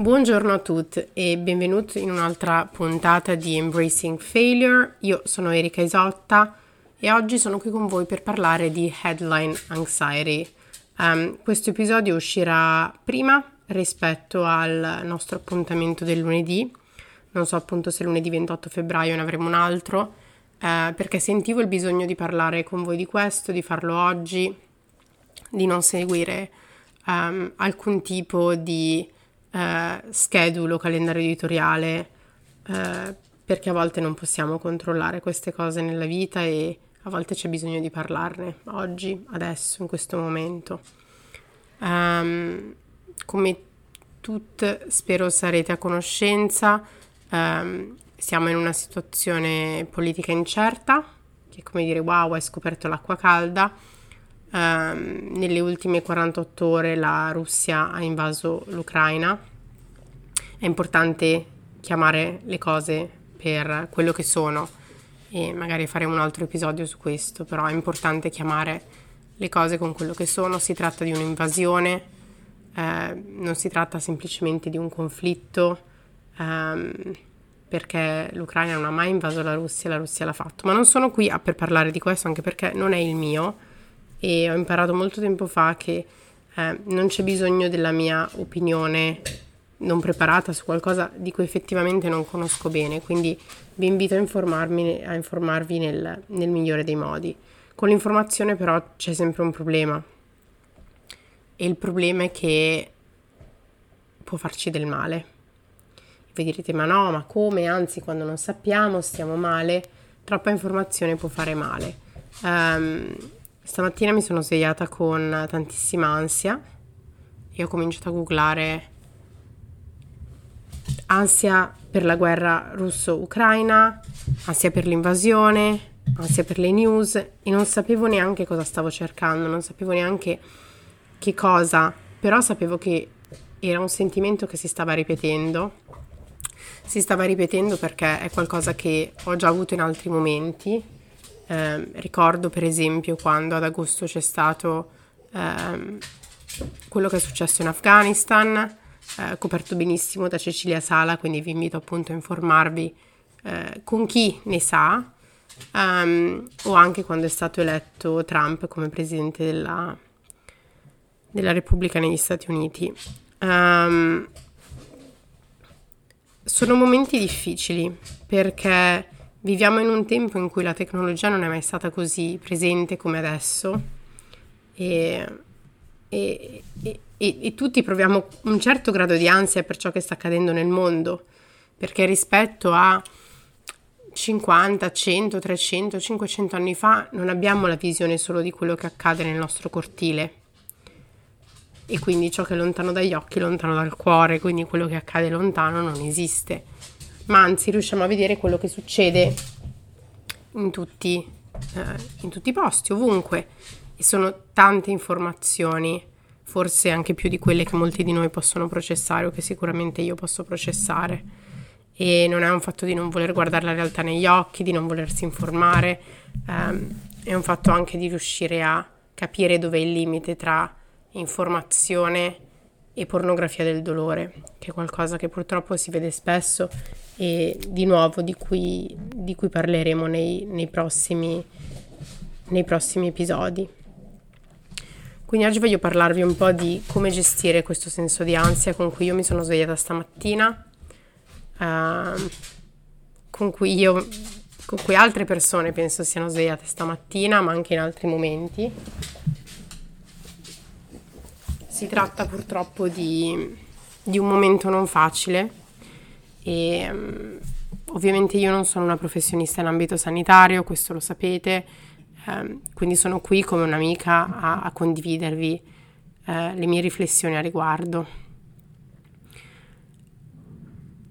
Buongiorno a tutti e benvenuti in un'altra puntata di Embracing Failure. Io sono Erika Isotta e oggi sono qui con voi per parlare di Headline Anxiety. Um, questo episodio uscirà prima rispetto al nostro appuntamento del lunedì. Non so appunto se lunedì 28 febbraio ne avremo un altro, eh, perché sentivo il bisogno di parlare con voi di questo, di farlo oggi, di non seguire um, alcun tipo di eh, schedule o calendario editoriale eh, perché a volte non possiamo controllare queste cose nella vita e a volte c'è bisogno di parlarne oggi, adesso, in questo momento. Um, come tutte spero sarete a conoscenza, um, siamo in una situazione politica incerta, che come dire wow hai scoperto l'acqua calda. Um, nelle ultime 48 ore la Russia ha invaso l'Ucraina. È importante chiamare le cose per quello che sono e magari fare un altro episodio su questo, però è importante chiamare le cose con quello che sono, si tratta di un'invasione, eh, non si tratta semplicemente di un conflitto, ehm, perché l'Ucraina non ha mai invaso la Russia, la Russia l'ha fatto, ma non sono qui a, per parlare di questo anche perché non è il mio e ho imparato molto tempo fa che eh, non c'è bisogno della mia opinione non preparata su qualcosa di cui effettivamente non conosco bene, quindi vi invito a, informarmi, a informarvi nel, nel migliore dei modi. Con l'informazione però c'è sempre un problema e il problema è che può farci del male. Vi direte ma no, ma come? Anzi, quando non sappiamo stiamo male, troppa informazione può fare male. Um, stamattina mi sono svegliata con tantissima ansia e ho cominciato a googlare ansia per la guerra russo-ucraina, ansia per l'invasione, ansia per le news e non sapevo neanche cosa stavo cercando, non sapevo neanche che cosa, però sapevo che era un sentimento che si stava ripetendo. Si stava ripetendo perché è qualcosa che ho già avuto in altri momenti. Eh, ricordo per esempio quando ad agosto c'è stato eh, quello che è successo in Afghanistan, eh, coperto benissimo da Cecilia Sala, quindi vi invito appunto a informarvi eh, con chi ne sa, um, o anche quando è stato eletto Trump come presidente della, della Repubblica negli Stati Uniti. Um, sono momenti difficili perché viviamo in un tempo in cui la tecnologia non è mai stata così presente come adesso e, e, e, e, tutti proviamo un certo grado di ansia per ciò che sta accadendo nel mondo, perché rispetto a 50, 100, 300, 500 anni fa non abbiamo la visione solo di quello che accade nel nostro cortile e quindi ciò che è lontano dagli occhi è lontano dal cuore, quindi quello che accade lontano non esiste, ma anzi riusciamo a vedere quello che succede in tutti, eh, in tutti i posti, ovunque, e sono tante informazioni forse anche più di quelle che molti di noi possono processare o che sicuramente io posso processare. E non è un fatto di non voler guardare la realtà negli occhi, di non volersi informare, ehm, è un fatto anche di riuscire a capire dove è il limite tra informazione e pornografia del dolore, che è qualcosa che purtroppo si vede spesso e di nuovo di cui, di cui parleremo nei, nei, prossimi, nei prossimi episodi. Quindi oggi voglio parlarvi un po' di come gestire questo senso di ansia con cui io mi sono svegliata stamattina, uh, con cui io, con cui altre persone penso siano svegliate stamattina, ma anche in altri momenti. Si tratta purtroppo di, di un momento non facile e um, ovviamente io non sono una professionista in ambito sanitario, questo lo sapete eh, quindi sono qui come un'amica a, a condividervi eh, le mie riflessioni a riguardo.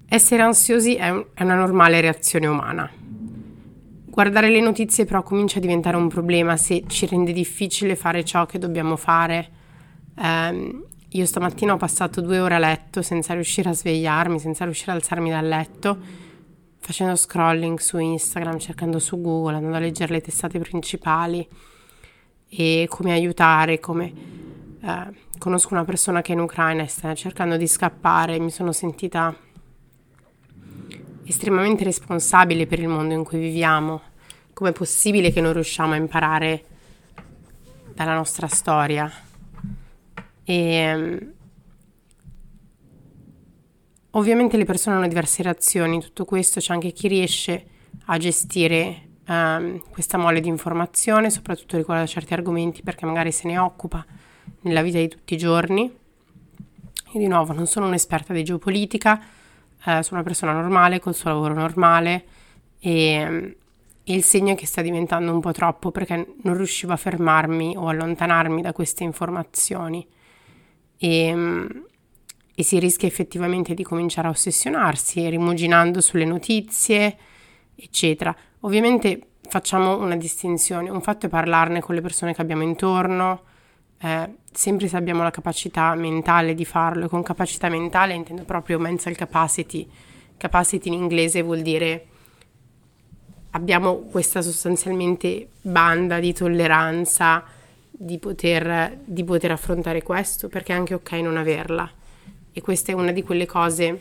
Essere ansiosi è, un, è una normale reazione umana. Guardare le notizie però comincia a diventare un problema se ci rende difficile fare ciò che dobbiamo fare. Eh, io stamattina ho passato due ore a letto senza riuscire a svegliarmi, senza riuscire a alzarmi dal letto facendo scrolling su Instagram, cercando su Google, andando a leggere le testate principali e come aiutare, come... eh, conosco una persona che è in Ucraina e sta cercando di scappare, mi sono sentita estremamente responsabile per il mondo in cui viviamo. Com'è possibile che non riusciamo a imparare dalla nostra storia? E ehm, ovviamente le persone hanno diverse reazioni tutto questo, c'è anche chi riesce a gestire um, questa mole di informazione, soprattutto riguardo a certi argomenti, perché magari se ne occupa nella vita di tutti i giorni. Io di nuovo non sono un'esperta di geopolitica, eh, sono una persona normale col suo lavoro normale e, e il segno è che sta diventando un po' troppo perché non riuscivo a fermarmi o allontanarmi da queste informazioni e, e si rischia effettivamente di cominciare a ossessionarsi, rimuginando sulle notizie, eccetera. Ovviamente facciamo una distinzione, un fatto è parlarne con le persone che abbiamo intorno, eh, sempre se abbiamo la capacità mentale di farlo, e con capacità mentale intendo proprio mental capacity, capacity in inglese vuol dire abbiamo questa sostanzialmente banda di tolleranza di poter, di poter affrontare questo, perché è anche ok non averla. E questa è una di quelle cose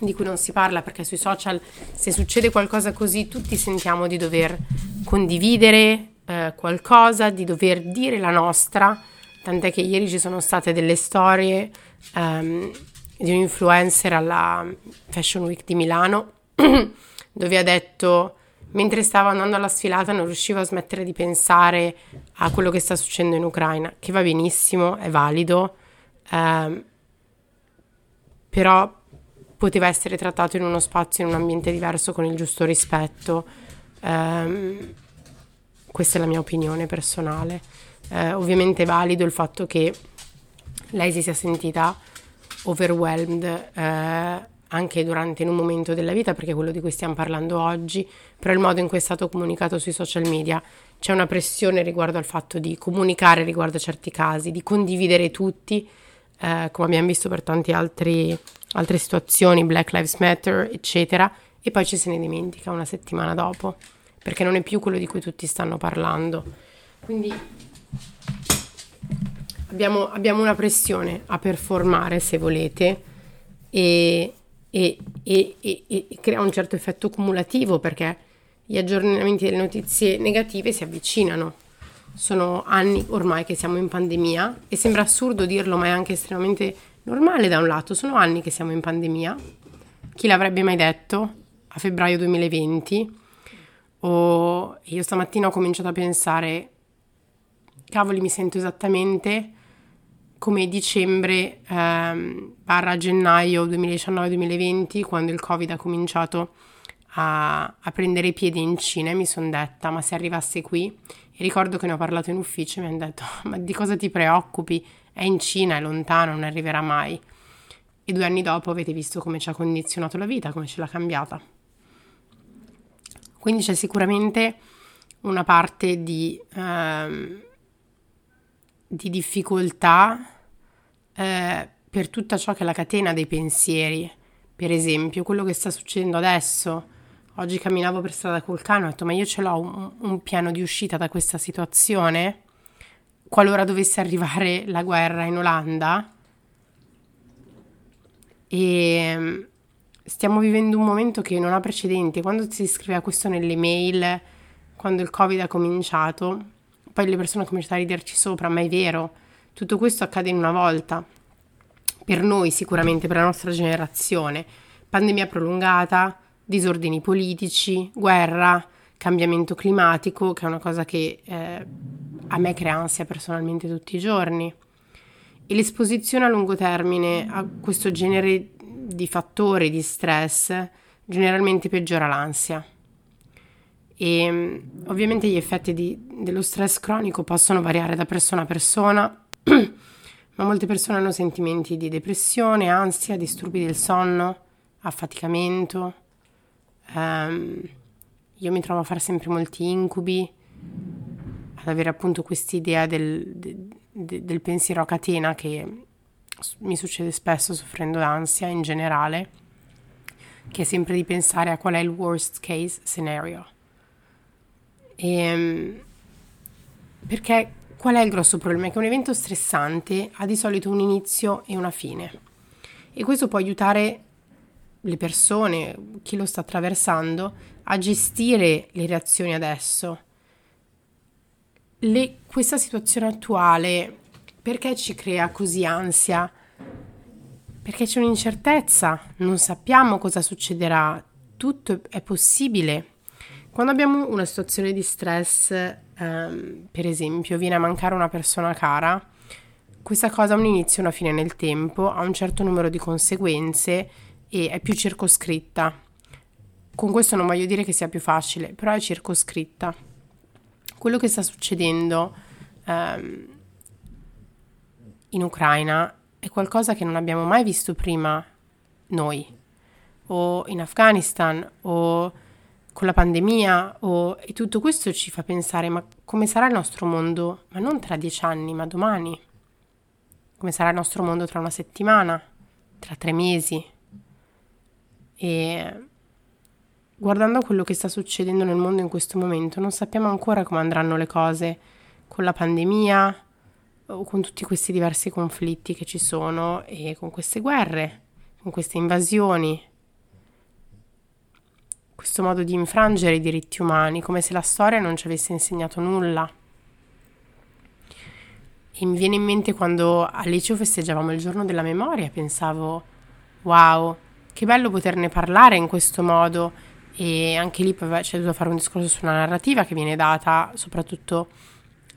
di cui non si parla perché sui social se succede qualcosa così tutti sentiamo di dover condividere eh, qualcosa, di dover dire la nostra, tant'è che ieri ci sono state delle storie um, di un influencer alla Fashion Week di Milano dove ha detto mentre stava andando alla sfilata non riusciva a smettere di pensare a quello che sta succedendo in Ucraina, che va benissimo, è valido, ehm, però poteva essere trattato in uno spazio, in un ambiente diverso, con il giusto rispetto. Um, questa è la mia opinione personale. Uh, ovviamente è valido il fatto che lei si sia sentita overwhelmed uh, anche durante in un momento della vita, perché è quello di cui stiamo parlando oggi, però il modo in cui è stato comunicato sui social media c'è una pressione riguardo al fatto di comunicare riguardo a certi casi, di condividere tutti, uh, come abbiamo visto per altri altre situazioni, Black Lives Matter, eccetera, e poi ci se ne dimentica una settimana dopo, perché non è più quello di cui tutti stanno parlando. Quindi abbiamo, abbiamo una pressione a performare, se volete, e, e, e, e crea un certo effetto cumulativo perché gli aggiornamenti delle notizie negative si avvicinano. Sono anni ormai che siamo in pandemia e sembra assurdo dirlo, ma è anche estremamente normale da un lato, sono anni che siamo in pandemia, chi l'avrebbe mai detto a febbraio 2020? O io stamattina ho cominciato a pensare, cavoli, mi sento esattamente come dicembre ehm, barra gennaio 2019-2020, quando il Covid ha cominciato a, a prendere i piedi in Cina e mi sono detta, ma se arrivasse qui, e ricordo che ne ho parlato in ufficio e mi hanno detto, ma di cosa ti preoccupi? è in Cina, è lontano, non arriverà mai. E due anni dopo avete visto come ci ha condizionato la vita, come ce l'ha cambiata. Quindi c'è sicuramente una parte di, ehm, di difficoltà eh, per tutta ciò che è la catena dei pensieri. Per esempio, quello che sta succedendo adesso. Oggi camminavo per strada col cane e ho detto: Ma io ce l'ho un, un piano di uscita da questa situazione? qualora dovesse arrivare la guerra in Olanda. E mm, stiamo vivendo un momento che non ha precedenti. Quando si scriveva questo nelle mail, quando il Covid ha cominciato, poi le persone hanno cominciato a riderci sopra, ma è vero, tutto questo accade in una volta. Per noi sicuramente, per la nostra generazione. Pandemia prolungata, disordini politici, guerra, cambiamento climatico, che è una cosa che eh, a me crea ansia personalmente tutti i giorni. E l'esposizione a lungo termine a questo genere di fattori di stress generalmente peggiora l'ansia. E ovviamente gli effetti di, dello stress cronico possono variare da persona a persona, ma molte persone hanno sentimenti di depressione, ansia, disturbi del sonno, affaticamento. Um, io mi trovo a fare sempre molti incubi, ad avere appunto quest'idea del, de, del pensiero a catena che mi succede spesso soffrendo d'ansia in generale, che è sempre di pensare a qual è il worst case scenario. E, ehm, perché qual è il grosso problema? Che un evento stressante ha di solito un inizio e una fine e questo può aiutare le persone, chi lo sta attraversando, a gestire le reazioni adesso. Le, questa situazione attuale perché ci crea così ansia? Perché c'è un'incertezza, non sappiamo cosa succederà, tutto è possibile. Quando abbiamo una situazione di stress, ehm, per esempio, viene a mancare una persona cara, questa cosa ha un inizio e una fine nel tempo, ha un certo numero di conseguenze e è più circoscritta. Con questo non voglio dire che sia più facile, però è circoscritta. Quello che sta succedendo ehm, in Ucraina è qualcosa che non abbiamo mai visto prima noi, o in Afghanistan, o con la pandemia, o... e tutto questo ci fa pensare, ma come sarà il nostro mondo, ma non tra dieci anni, ma domani? Come sarà il nostro mondo tra una settimana, tra tre mesi? E guardando quello che sta succedendo nel mondo in questo momento, non sappiamo ancora come andranno le cose con la pandemia, o con tutti questi diversi conflitti che ci sono e con queste guerre, con queste invasioni, questo modo di infrangere i diritti umani, come se la storia non ci avesse insegnato nulla. E mi viene in mente quando al liceo festeggiavamo il giorno della memoria, pensavo, wow, che bello poterne parlare in questo modo e anche lì c'è dovuto fare un discorso sulla narrativa che viene data soprattutto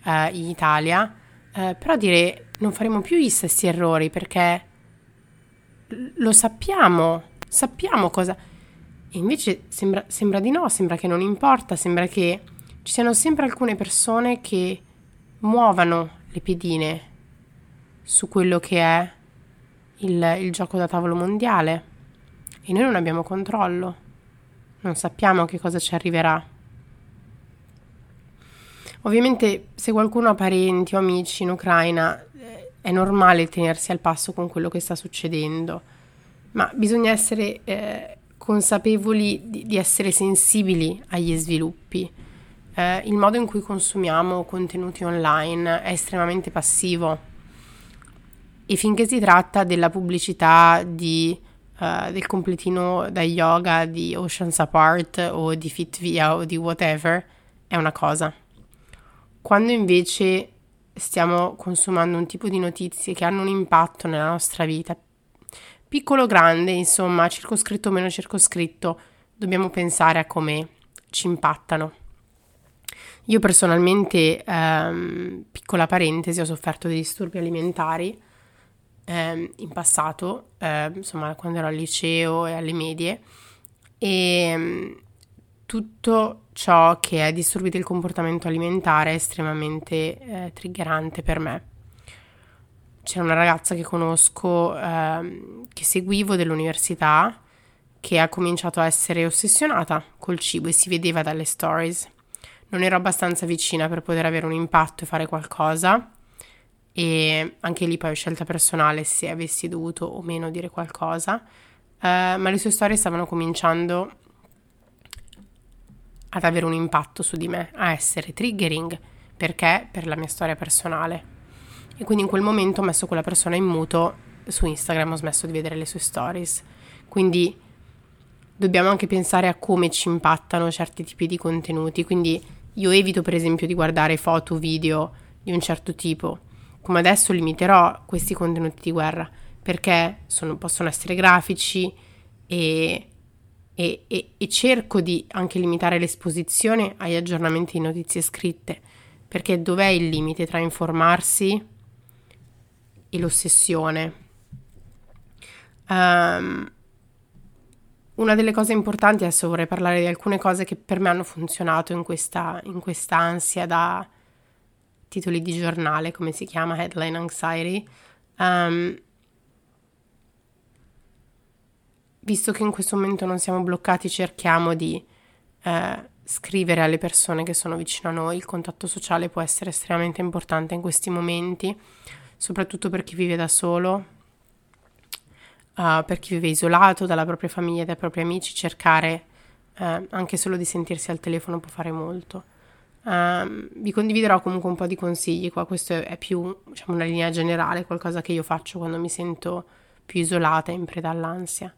eh, in Italia eh, però dire non faremo più gli stessi errori perché lo sappiamo, sappiamo cosa... E invece sembra, sembra di no, sembra che non importa, sembra che ci siano sempre alcune persone che muovano le pedine su quello che è il, il gioco da tavolo mondiale. E noi non abbiamo controllo, non sappiamo che cosa ci arriverà. Ovviamente se qualcuno ha parenti o amici in Ucraina eh, è normale tenersi al passo con quello che sta succedendo, ma bisogna essere eh, consapevoli di, di, essere sensibili agli sviluppi. Eh, il modo in cui consumiamo contenuti online è estremamente passivo e finché si tratta della pubblicità di, uh, del completino da yoga di Oceans Apart o di Fitvia o di whatever, è una cosa quando invece stiamo consumando un tipo di notizie che hanno un impatto nella nostra vita, piccolo o grande, insomma, circoscritto o meno circoscritto, dobbiamo pensare a come ci impattano. Io personalmente, ehm, piccola parentesi, ho sofferto di disturbi alimentari ehm, in passato, ehm, insomma, quando ero al liceo e alle medie, e ehm, tutto ciò che è disturbi del comportamento alimentare è estremamente eh, triggerante per me. C'era una ragazza che conosco, eh, che seguivo dell'università, che ha cominciato a essere ossessionata col cibo e si vedeva dalle stories. Non ero abbastanza vicina per poter avere un impatto e fare qualcosa e anche lì poi ho scelta personale se avessi dovuto o meno dire qualcosa, eh, ma le sue storie stavano cominciando ad avere un impatto su di me, a essere triggering, perché per la mia storia personale. E quindi in quel momento ho messo quella persona in muto su Instagram, ho smesso di vedere le sue stories. Quindi dobbiamo anche pensare a come ci impattano certi tipi di contenuti. Quindi io evito per esempio di guardare foto, video di un certo tipo. Come adesso limiterò questi contenuti di guerra perché sono, possono essere grafici e e, e, e cerco di anche limitare l'esposizione agli aggiornamenti di notizie scritte, perché dov'è il limite tra informarsi e l'ossessione? Um, una delle cose importanti, adesso vorrei parlare di alcune cose che per me hanno funzionato in questa, in questa ansia da titoli di giornale, come si chiama, headline anxiety. Um, visto che in questo momento non siamo bloccati, cerchiamo di eh, scrivere alle persone che sono vicino a noi. Il contatto sociale può essere estremamente importante in questi momenti, soprattutto per chi vive da solo, uh, per chi vive isolato dalla propria famiglia e dai propri amici, cercare uh, anche solo di sentirsi al telefono può fare molto. Um, vi condividerò comunque un po' di consigli qua, questo è più diciamo, una linea generale, qualcosa che io faccio quando mi sento più isolata in preda all'ansia.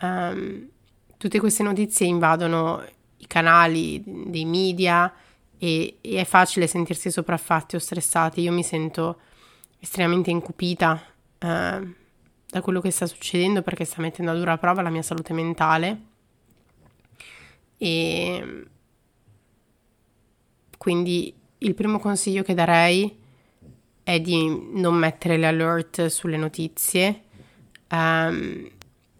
Um, tutte queste notizie invadono i canali dei media e, e, è facile sentirsi sopraffatti o stressati. Io mi sento estremamente incupita uh, da quello che sta succedendo perché sta mettendo a dura prova la mia salute mentale e quindi il primo consiglio che darei è di non mettere le alert sulle notizie, um,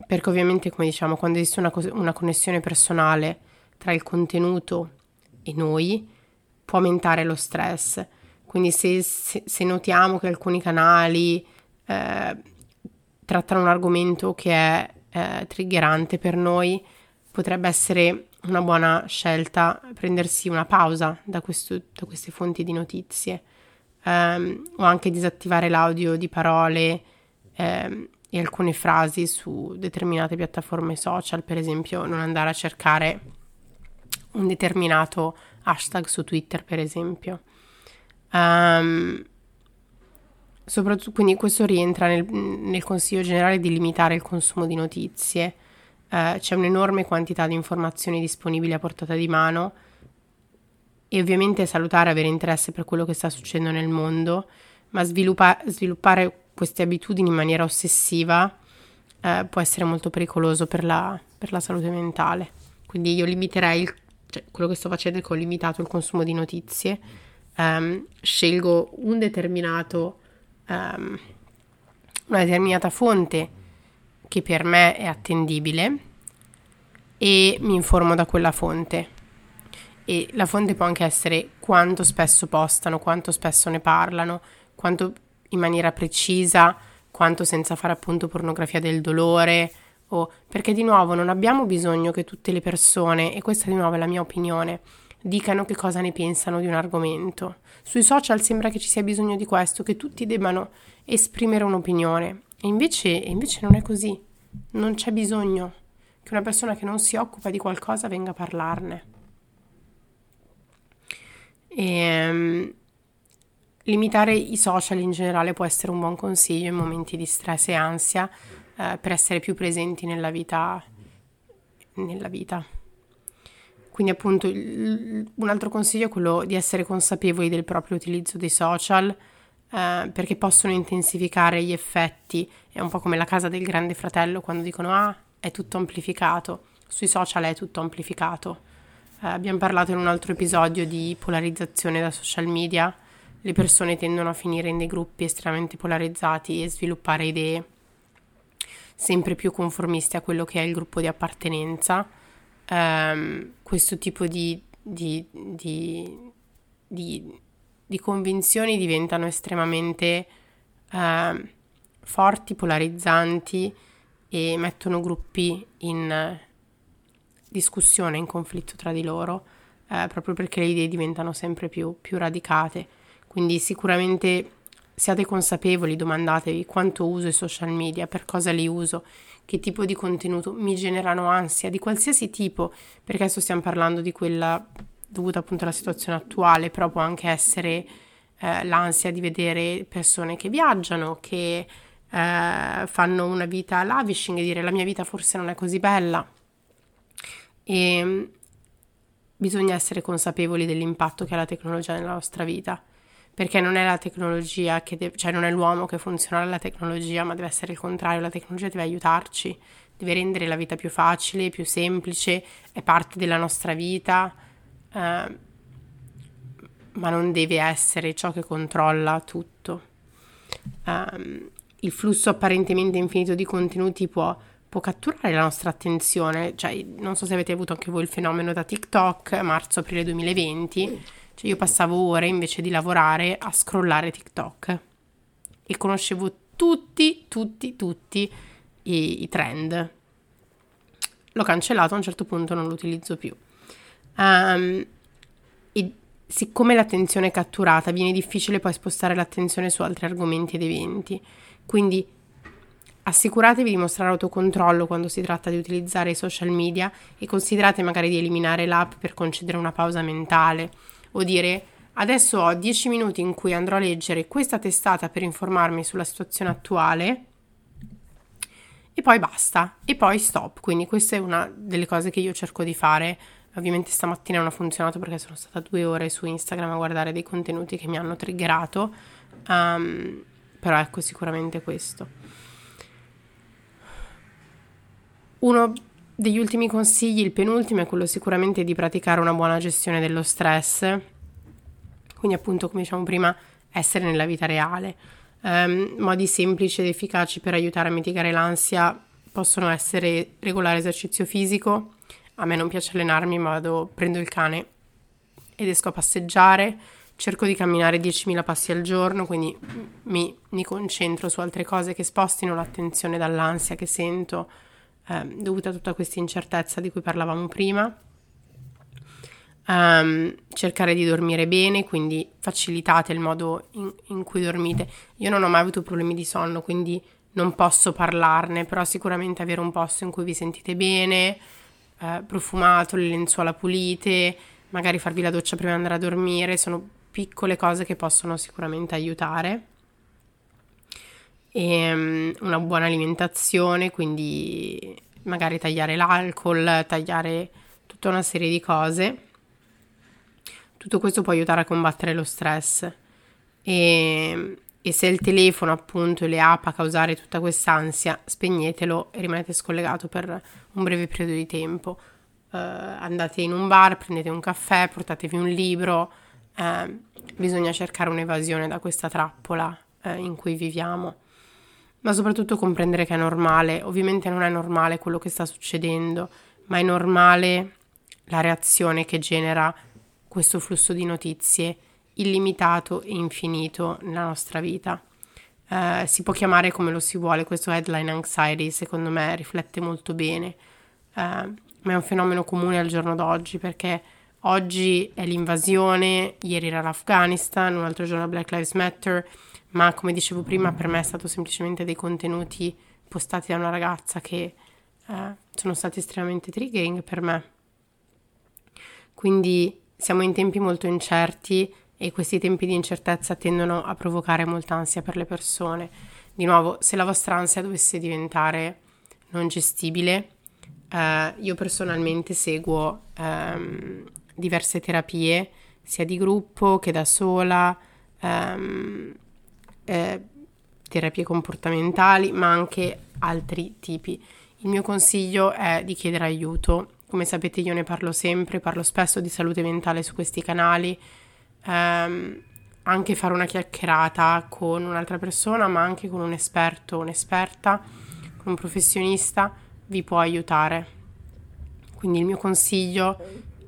perché ovviamente, come diciamo, quando esiste una, una connessione personale tra il contenuto e noi, può aumentare lo stress. Quindi se, se, se notiamo che alcuni canali eh, trattano un argomento che è eh, triggerante per noi, potrebbe essere una buona scelta prendersi una pausa da, questo, da queste fonti di notizie um, o anche disattivare l'audio di parole um, e alcune frasi su determinate piattaforme social, per esempio non andare a cercare un determinato hashtag su Twitter, per esempio. Um, soprattutto, quindi questo rientra nel, nel consiglio generale di limitare il consumo di notizie eh, c'è un'enorme quantità di informazioni disponibili a portata di mano e ovviamente salutare avere interesse per quello che sta succedendo nel mondo, ma sviluppa- sviluppare queste abitudini in maniera ossessiva eh, può essere molto pericoloso per la, per la, salute mentale. Quindi io limiterei, il, cioè quello che sto facendo è che ho limitato il consumo di notizie, um, scelgo un determinato, um, una determinata fonte che per me è attendibile e mi informo da quella fonte. E la fonte può anche essere quanto spesso postano, quanto spesso ne parlano, quanto in maniera precisa, quanto senza fare appunto pornografia del dolore o perché di nuovo non abbiamo bisogno che tutte le persone, e questa di nuovo è la mia opinione, dicano che cosa ne pensano di un argomento. Sui social sembra che ci sia bisogno di questo, che tutti debbano esprimere un'opinione. E invece, invece non è così. Non c'è bisogno che una persona che non si occupa di qualcosa venga a parlarne. E, um, limitare i social in generale può essere un buon consiglio in momenti di stress e ansia uh, per essere più presenti nella vita. Nella vita. Quindi appunto il, un altro consiglio è quello di essere consapevoli del proprio utilizzo dei social eh, perché possono intensificare gli effetti, è un po' come la casa del grande fratello quando dicono ah è tutto amplificato, sui social è tutto amplificato. Eh, abbiamo parlato in un altro episodio di polarizzazione da social media, le persone tendono a finire in dei gruppi estremamente polarizzati e sviluppare idee sempre più conformisti a quello che è il gruppo di appartenenza. Um, questo tipo di, di, di, di convinzioni diventano estremamente eh, forti, polarizzanti e mettono gruppi in discussione, in conflitto tra di loro, eh, proprio perché le idee diventano sempre più, più radicate. Quindi sicuramente siate consapevoli, domandatevi quanto uso i social media, per cosa li uso, che tipo di contenuto mi generano ansia di qualsiasi tipo, perché adesso stiamo parlando di quella dovuta appunto alla situazione attuale, però può anche essere eh, l'ansia di vedere persone che viaggiano, che eh, fanno una vita lavishing e dire la mia vita forse non è così bella. E mm, bisogna essere consapevoli dell'impatto che ha la tecnologia nella nostra vita, perché non è la tecnologia che deve, cioè non è l'uomo che funziona la tecnologia, ma deve essere il contrario, la tecnologia deve aiutarci, deve rendere la vita più facile, più semplice, è parte della nostra vita eh, ma non deve essere ciò che controlla tutto. Um, il flusso apparentemente infinito di contenuti può, può, catturare la nostra attenzione, cioè non so se avete avuto anche voi il fenomeno da TikTok, marzo-aprile 2020, cioè io passavo ore invece di lavorare a scrollare TikTok e conoscevo tutti, tutti, tutti i, i trend. L'ho cancellato, a un certo punto non lo utilizzo più. Um, e siccome l'attenzione è catturata, viene difficile poi spostare l'attenzione su altri argomenti ed eventi. Quindi assicuratevi di mostrare autocontrollo quando si tratta di utilizzare i social media e considerate magari di eliminare l'app per concedere una pausa mentale o dire adesso ho 10 minuti in cui andrò a leggere questa testata per informarmi sulla situazione attuale e poi basta, e poi stop. Quindi questa è una delle cose che io cerco di fare. Ovviamente stamattina non ha funzionato perché sono stata due ore su Instagram a guardare dei contenuti che mi hanno triggerato, um, però ecco sicuramente questo. Uno degli ultimi consigli, il penultimo, è quello sicuramente di praticare una buona gestione dello stress, quindi appunto come diciamo prima essere nella vita reale um, modi semplici ed efficaci per aiutare a mitigare l'ansia possono essere regolare esercizio fisico. A me non piace allenarmi, ma vado, prendo il cane ed esco a passeggiare. Cerco di camminare 10.000 passi al giorno, quindi mi, mi concentro su altre cose che spostino l'attenzione dall'ansia che sento eh, dovuta a tutta questa incertezza di cui parlavamo prima um, cercare di dormire bene, quindi facilitate il modo in, in, cui dormite. Io non ho mai avuto problemi di sonno, quindi non posso parlarne, però sicuramente avere un posto in cui vi sentite bene, eh, profumato, le lenzuola pulite, magari farvi la doccia prima di andare a dormire, sono piccole cose che possono sicuramente aiutare. E um, una buona alimentazione, quindi magari tagliare l'alcol, tagliare tutta una serie di cose. Tutto questo può aiutare a combattere lo stress. E, e se il telefono appunto e le app a causare tutta quest'ansia, spegnetelo e rimanete scollegato per un breve periodo di tempo. Uh, andate in un bar, prendete un caffè, portatevi un libro, uh, bisogna cercare un'evasione da questa trappola uh, in cui viviamo, ma soprattutto comprendere che è normale, ovviamente non è normale quello che sta succedendo, ma è normale la reazione che genera questo flusso di notizie illimitato e infinito nella nostra vita. Uh, si può chiamare come lo si vuole, questo headline anxiety secondo me riflette molto bene, uh, ma è un fenomeno comune al giorno d'oggi perché oggi è l'invasione, ieri era l'Afghanistan, un altro giorno Black Lives Matter, ma come dicevo prima per me è stato semplicemente dei contenuti postati da una ragazza che uh, sono stati estremamente triggering per me. Quindi siamo in tempi molto incerti e questi tempi di incertezza tendono a provocare molta ansia per le persone. Di nuovo, se la vostra ansia dovesse diventare non gestibile, eh, io personalmente seguo ehm, diverse terapie, sia di gruppo che da sola, ehm, eh, terapie comportamentali, ma anche altri tipi. Il mio consiglio è di chiedere aiuto come sapete io ne parlo sempre, parlo spesso di salute mentale su questi canali, ehm, anche fare una chiacchierata con un'altra persona, ma anche con un esperto, un'esperta, con un professionista, vi può aiutare. Quindi il mio consiglio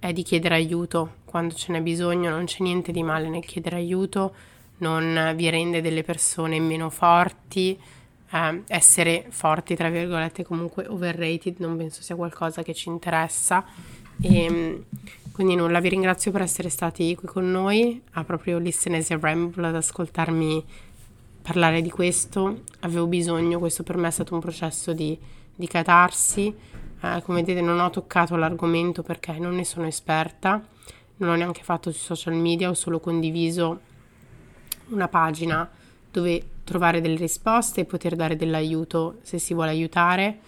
è di chiedere aiuto quando ce n'è bisogno, non c'è niente di male nel chiedere aiuto, non vi rende delle persone meno forti, eh, essere forti, tra virgolette, comunque overrated, non penso sia qualcosa che ci interessa. E, ehm, quindi nulla, vi ringrazio per essere stati qui con noi, a proprio Listenesia Ramble ad ascoltarmi parlare di questo. Avevo bisogno, questo per me è stato un processo di, di catarsi. Eh, come vedete non ho toccato l'argomento perché non ne sono esperta, non ho neanche fatto sui social media, ho solo condiviso una pagina dove trovare delle risposte e poter dare dell'aiuto se si vuole aiutare.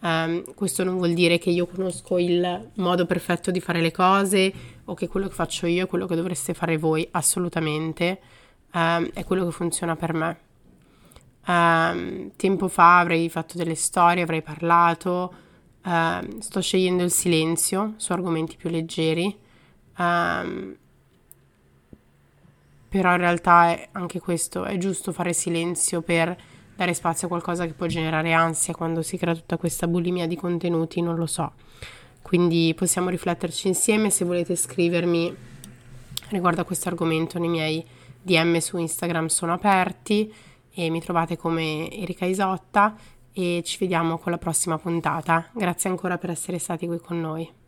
Um, questo non vuol dire che io conosco il modo perfetto di fare le cose o che quello che faccio io è quello che dovreste fare voi, assolutamente. Um, è quello che funziona per me. Um, tempo fa avrei fatto delle storie, avrei parlato, sto scegliendo il silenzio su argomenti più leggeri. Però in realtà è anche questo, è giusto fare silenzio per dare spazio a qualcosa che può generare ansia quando si crea tutta questa bulimia di contenuti, non lo so. Quindi possiamo rifletterci insieme, se volete scrivermi riguardo a questo argomento nei miei DM su Instagram sono aperti e mi trovate come Erika Isotta e ci vediamo con la prossima puntata. Grazie ancora per essere stati qui con noi.